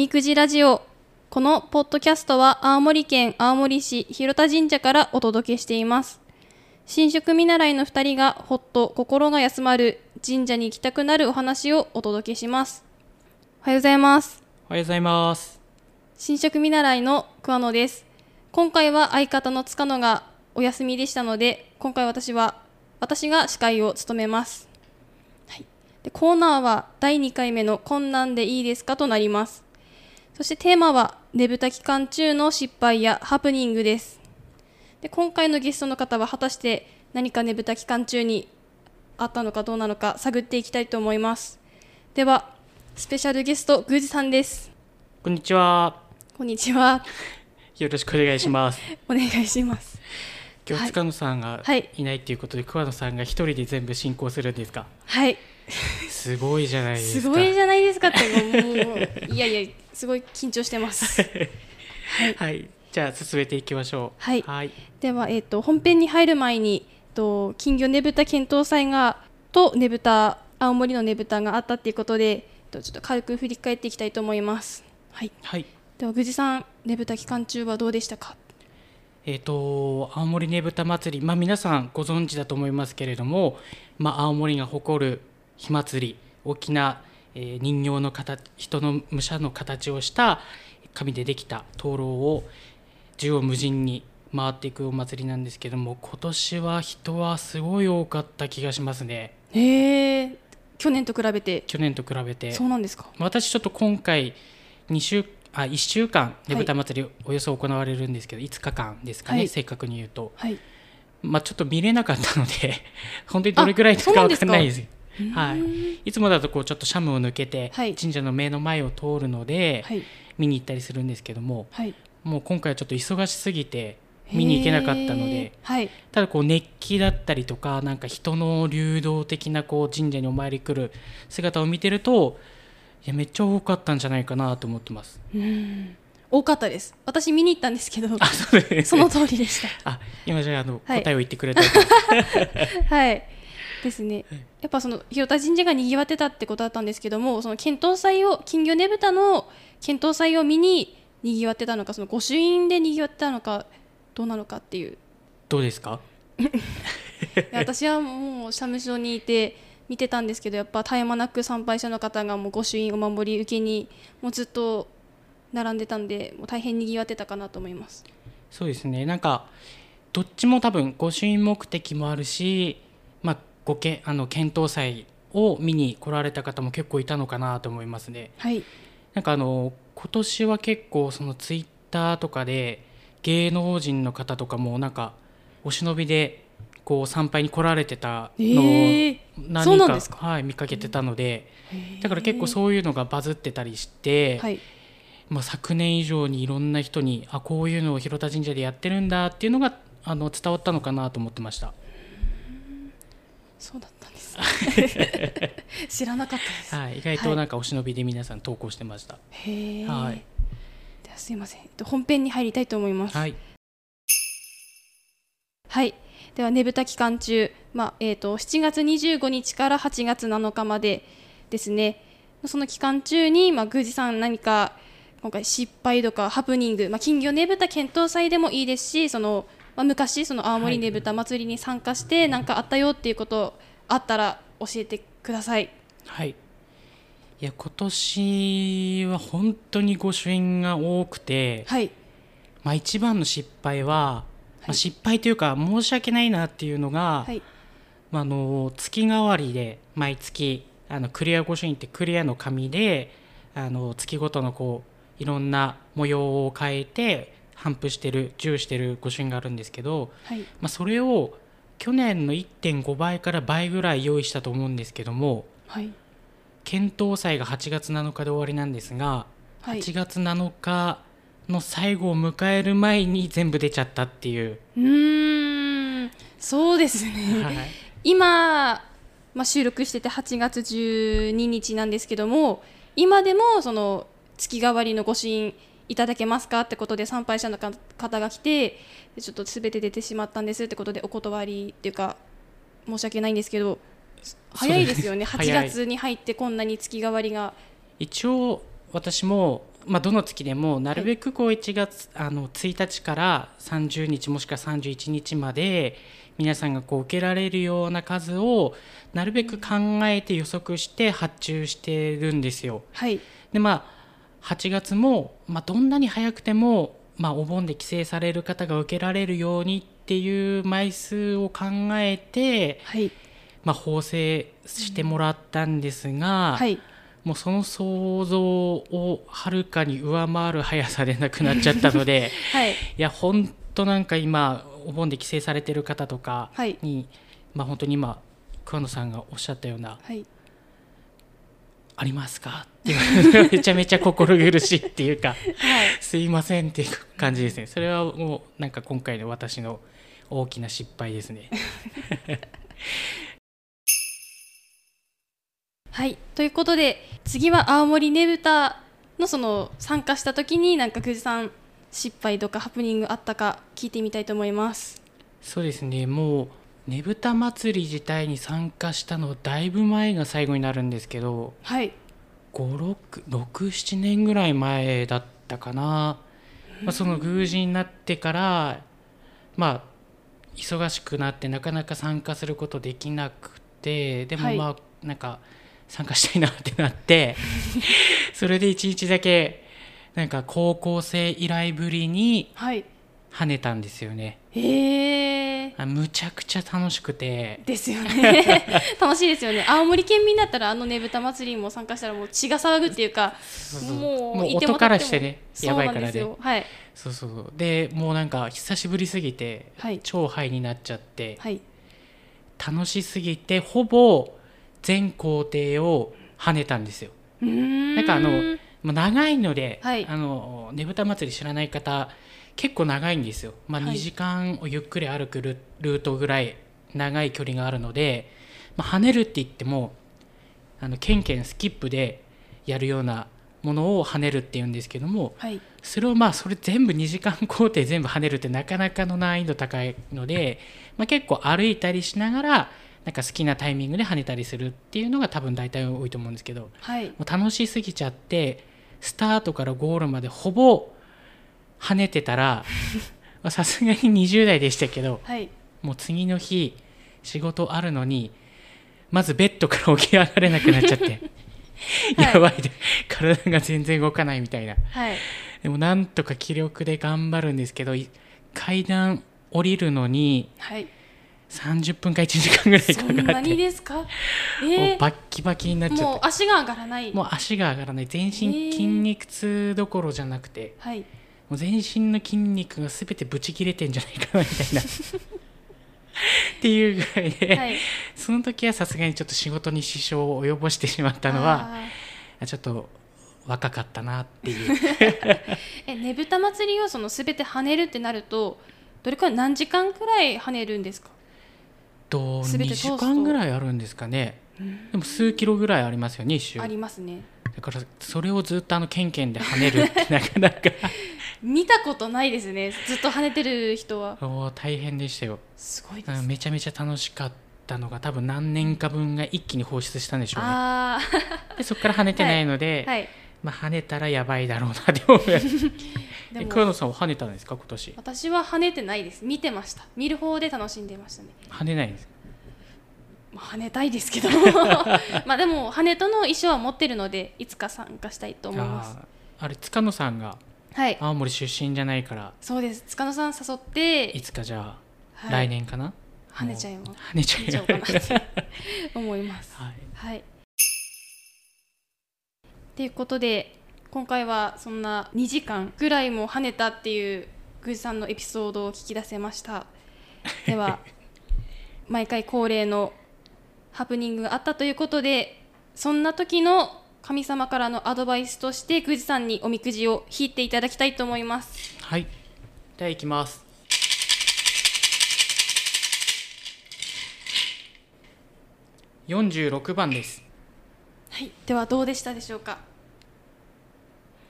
おみくじラジオ。このポッドキャストは青森県青森市広田神社からお届けしています。新職見習いの2人がほっと心が休まる神社に行きたくなるお話をお届けします。おはようございます。おはようございます。新職見習いの桑野です。今回は相方の塚野がお休みでしたので今回私は私が司会を務めます、はい、でコーナーは第2回目の「困難でいいですか?」となりますそしてテーマはねぶた期間中の失敗やハプニングです。で今回のゲストの方は果たして何かねぶた期間中にあったのかどうなのか探っていきたいと思います。ではスペシャルゲスト宮司さんです。こんにちは。こんにちは。よろしくお願いします。お願いします。はい。今日塚野さんがはい。いないっていうことで、桑野さんが一人で全部進行するんですか？はい。すごいじゃないですか。すごいじゃないかってもういやいやすごい緊張してます。はい。はい。じゃあ進めていきましょう。はい。はい。では、えー、と本編に入る前に、えーと金魚ねぶた検討祭がとねぶた青森のねぶたがあったっていうことで、えーとちょっと軽く振り返っていきたいと思います。はい、はい。では、具志さん、ねぶた期間中はどうでしたか？えっ、と青森ねぶた祭りまあ皆さんご存知だと思いますけれどもまあ青森が誇る火祭り大きな、えー人形の形人の武者の形をした紙でできた灯籠を縦横無尽に回っていくお祭りなんですけども今年は人はすごい多かった気がしますね。へえ、去年と比べて。去年と比べて。そうなんですか。私ちょっと今回2週あ1週間ねぶた祭りおよそ行われるんですけど、5日間ですかね、はい。正確に言うと。はい。まあ、ちょっと見れなかったので 本当にどれくらいか分か。んないですはい、いつもだとこうちょっとシャムを抜けてはい神社の目の前を通るのではい。見に行ったりするんですけどもはい。もう今回はちょっと忙しすぎて見に行けなかったのではい。ただこう熱気だったりとかなんか人の流動的なこう神社にお参り来る姿を見てるといやめっちゃ多かったんじゃないかなと思ってます。うん。多かったです。私見に行ったんですけど、あそうですねその通りでした。あ今じゃああの、はい答えを言ってくれた はい。ですね。やっぱその広田神社が賑わってたってことだったんですけども、その検討祭を金魚ねぶたの検討祭を見に賑わってたのか、その御朱印で賑わってたのかどうなのかっていう。どうですか？私はもう社務所にいて見てたんですけど、やっぱ絶え間なく参拝者の方がもう御朱印お守り受けにもうずっと並んでたんで、もう大変賑わってたかなと思います。そうですねなんかどっちも多分御朱印目的もあるし、まあ、ごけあの検討祭を見に来られた方も結構いたのかなと思いますね。はい。なんかあの今年は結構そのツイッターとかで芸能人の方とかもなんかお忍びでこう参拝に来られてたのをえー何人か,、そうなんですか？はい、見かけてたのでへーだから結構そういうのがバズってたりして、はい。まあ、昨年以上にいろんな人にあこういうのを広田神社でやってるんだっていうのがあの伝わったのかなと思ってました。そうだったんです。知らなかったです。はい、意外となんかお忍びで皆さん投稿してました。はいではすいません。えっと本編に入りたいと思います。はい、はい。ではねぶた期間中、まあえっ、と7月25日から8月7日までですね。その期間中にまあ宮司さん何か今回失敗とかハプニング、まあ金魚ねぶた検討祭でもいいですし、そのまあ昔その青森ねぶた祭りに参加して何かあったよっていうことあったら教えてください。はい、いや今年は本当に御朱印が多くて、はい。まあ、一番の失敗は、まあ、失敗というか申し訳ないなっていうのが、はい。まあ、あの月替わりで毎月あのクリア御朱印ってクリアの紙であの月ごとのこういろんな模様を変えて頒布してる授与してる御朱印があるんですけど、はい。まあ、それを去年の1.5倍から倍ぐらい用意したと思うんですけどもはい。検討祭が8月7日で終わりなんですが、はい。8月7日の最後を迎える前に全部出ちゃったっていう、うーん、そうですね。はい今、まあ、収録してて8月12日なんですけども今でもその月替わりの御朱印いただけますかってことで参拝者のか方が来てでちょっと全て出てしまったんですってことでお断りっていうか申し訳ないんですけど早いですよね。8そうです早い。月に入ってこんなに月替わりが。一応私もまあ、どの月でもなるべくこう1月、あの1日から30日もしくは31日まで皆さんがこう受けられるような数をなるべく考えて予測して発注してるんですよ。はい。でまあ8月も、まあ、どんなに早くても、まあ、お盆で帰省される方が受けられるようにっていう枚数を考えて、はい。まあ、縫製してもらったんですが、はい。もうその想像をはるかに上回る速さでなくなっちゃったので はい。いや本当なんか今お盆で帰省されてる方とかはい。に、まあ本当に今桑野さんがおっしゃったようなはい「ありますか?」って めちゃめちゃ心苦しいっていうかはい「すいません」っていう感じですね。それはもうなんか今回の私の大きな失敗ですね。はい、ということで次は青森ねぶたのその参加した時になんか久慈さん失敗とかハプニングあったか聞いてみたいと思います。そうですね。もうねぶた祭り自体に参加したのだいぶ前が最後になるんですけどはい、567年ぐらい前だったかな、まあ、その宮司になってからまあ忙しくなってなかなか参加することできなくてではい。もまあなんか参加したいなってなって それで一日だけなんか高校生以来ぶりにはい、跳ねたんですよねへえあむちゃくちゃ楽しくて。ですよね。楽しいですよね。青森県民だったらあのねぶた祭りにも参加したらもう血が騒ぐっていうかもう音からしてねやばいからではい。そうそう。でもうなんか久しぶりすぎてはい。超ハイになっちゃってはい。楽しすぎてほぼ全工程を跳ねたんですよ。なんかあのまあ長いので、はい。あのねぶた祭り知らない方結構長いんですよ。まあ、はい。2時間をゆっくり歩くルルートぐらい長い距離があるので、まあ、跳ねるって言ってもあのケンケンスキップでやるようなものを跳ねるっていうんですけどもはい。それをまあそれ全部2時間工程全部跳ねるってなかなかの難易度高いので、まあ、結構歩いたりしながらなんか好きなタイミングで跳ねたりするっていうのが多分大体多いと思うんですけどはい。もう楽しすぎちゃってスタートからゴールまでほぼ跳ねてたら まあさすがに20代でしたけどはい。もう次の日仕事あるのにまずベッドから起き上がれなくなっちゃって、はい。やばいで体が全然動かないみたいな。はい。でもなんとか気力で頑張るんですけどい階段降りるのにはい。30分か1時間ぐらいそんなかかってにですか？もえうバッキバキになっちゃもうって足が上がらない。もう足が上がらない。全身えー筋肉痛どころじゃなくてはい。もう全身の筋肉が全てブチ切れてんじゃないかなみたいな。っていうぐらいで、はい。その時はさすがにちょっと仕事に支障を及ぼしてしまったのはちょっと若かったなっていう。えねぶた祭りをそのすべて跳ねるってなるとどれくらい何時間くらい跳ねるんですか？と2全て通すと。時間ぐらいあるんですかね。でも数キロぐらいありますよね一周。ありますね。だからそれをずっとあのケンケンで跳ねるってなかなか 見たことないですね。ずっと跳ねてる人は。もう大変でしたよ。すごいです。うんめちゃめちゃ楽しかったのが多分何年か分が一気に放出したんでしょうね。あでそこから跳ねてないので、あはい。まあ、跳ねたらやばいだろうなって思う でえも桑野さんは跳ねたんですか？今年。私は跳ねてないです。見てました。見る方で楽しんでましたね、跳ねないんですまあ、跳ねたいですけど。まあでも跳ねとの衣装は持ってるのでいつか参加したいと思います。あれ塚野さんがはい。青森出身じゃないから。そうです。塚野さん誘って。いつかじゃあ、はい。来年かな？跳ねちゃいます。跳ねちゃうかなって思います。はい。はい。ということで今回はそんな2時間ぐらいも跳ねたっていうグーさんのエピソードを聞き出せました。では 毎回恒例のハプニングがあったということでそんな時の神様からのアドバイスとしてグーさんにおみくじを引いていただきたいと思います。はいでは行きます46番ですはい。ではどうでしたでしょうか？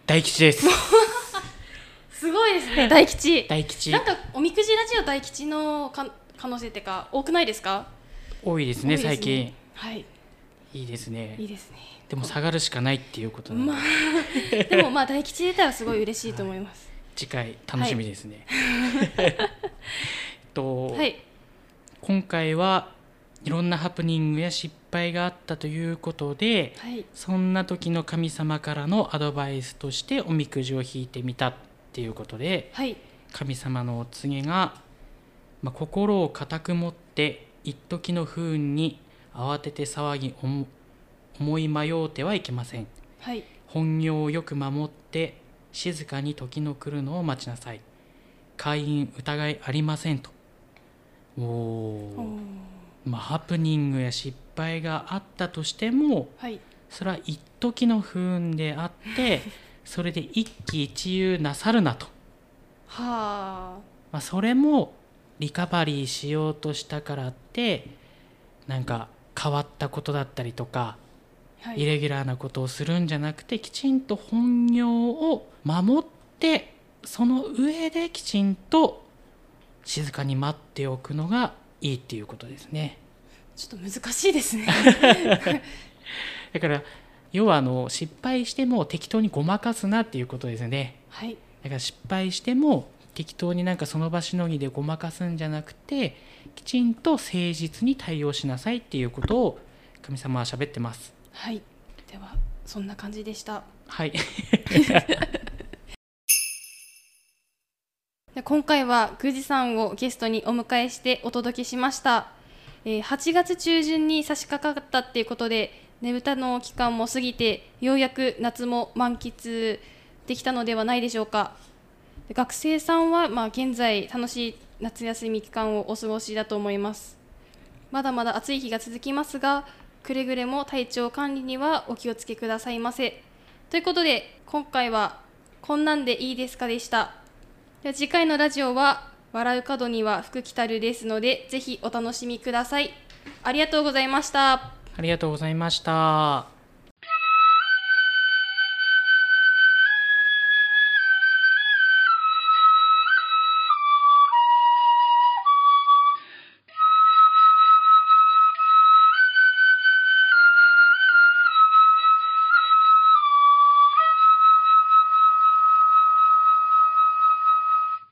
大吉です すごいですね 大吉。大吉なんかおみくじラジオ大吉のか可能性ってか多くないですか？多いですね多いです最近はい。いいですねいいですねでも下がるしかないっていうことなので、まあでもまあ大吉出たらすごい嬉しいと思います。次回楽しみですね、えっと、はい。今回はいろんなハプニングや失敗があったということではい。そんな時の神様からのアドバイスとしておみくじを引いてみたっていうことではい。神様のお告げが、まあ、心を固く持って一時の不運に慌てて騒ぎ思思い迷うてはいけません。はい。本業をよく守って静かに時の来るのを待ちなさい。会員疑いありませんと。おおまあハプニングや失敗があったとしてもはい。それは一時の不運であって それで一喜一憂なさるなと、はまあ、それもリカバリーしようとしたからってなんか変わったことだったりとかあはイレギュラーなことをするんじゃなくてきちんと本業を守ってその上できちんと静かに待っておくのがいいっていうことですね。ちょっと難しいですね。だから要はあの失敗しても適当にごまかすなっていうことですね。はい。だから失敗しても適当になんかその場しのぎでごまかすんじゃなくてきちんと誠実に対応しなさいっていうことを神様は喋ってますはい。ではそんな感じでした。はい。で今回は宮司さんをゲストにお迎えしてお届けしました、えー8月中旬に差し掛かったっていうことでねぶたの期間も過ぎてようやく夏も満喫できたのではないでしょうか。で学生さんはまあ現在楽しい夏休み期間をお過ごしだと思います。まだまだ暑い日が続きますがくれぐれも体調管理にはお気をつけくださいませ。ということで今回はこんなんでいいですかでした。では次回のラジオは笑う角には福来たるですのでぜひお楽しみください。ありがとうございました。ありがとうございました。